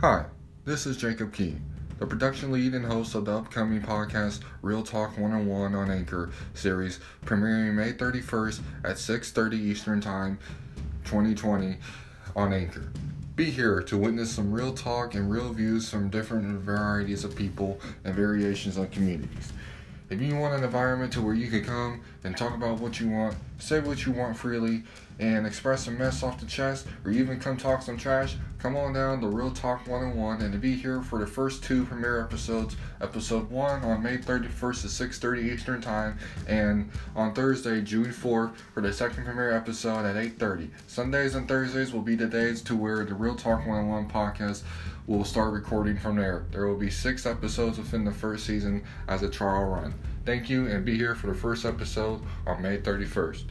Hi, this is Jacob Key, the production lead and host of the upcoming podcast Real Talk 101 on Anchor series, premiering May 31st at 6:30 Eastern Time, 2020 on Anchor. Be here to witness some real talk and real views from different varieties of people and variations of communities. If you want an environment to where you can come and talk about what you want, say what you want freely, and express a mess off the chest, or even come talk some trash, come on down to Real Talk 101 and to be here for the first two premiere episodes. Episode 1 on May 31st at 6.30 Eastern Time, and on Thursday, June 4th, for the second premiere episode at 8.30. Sundays and Thursdays will be the days to where the Real Talk 101 podcast will start recording from there. There will be six episodes within the first season as a trial run. Thank you and be here for the first episode on May 31st.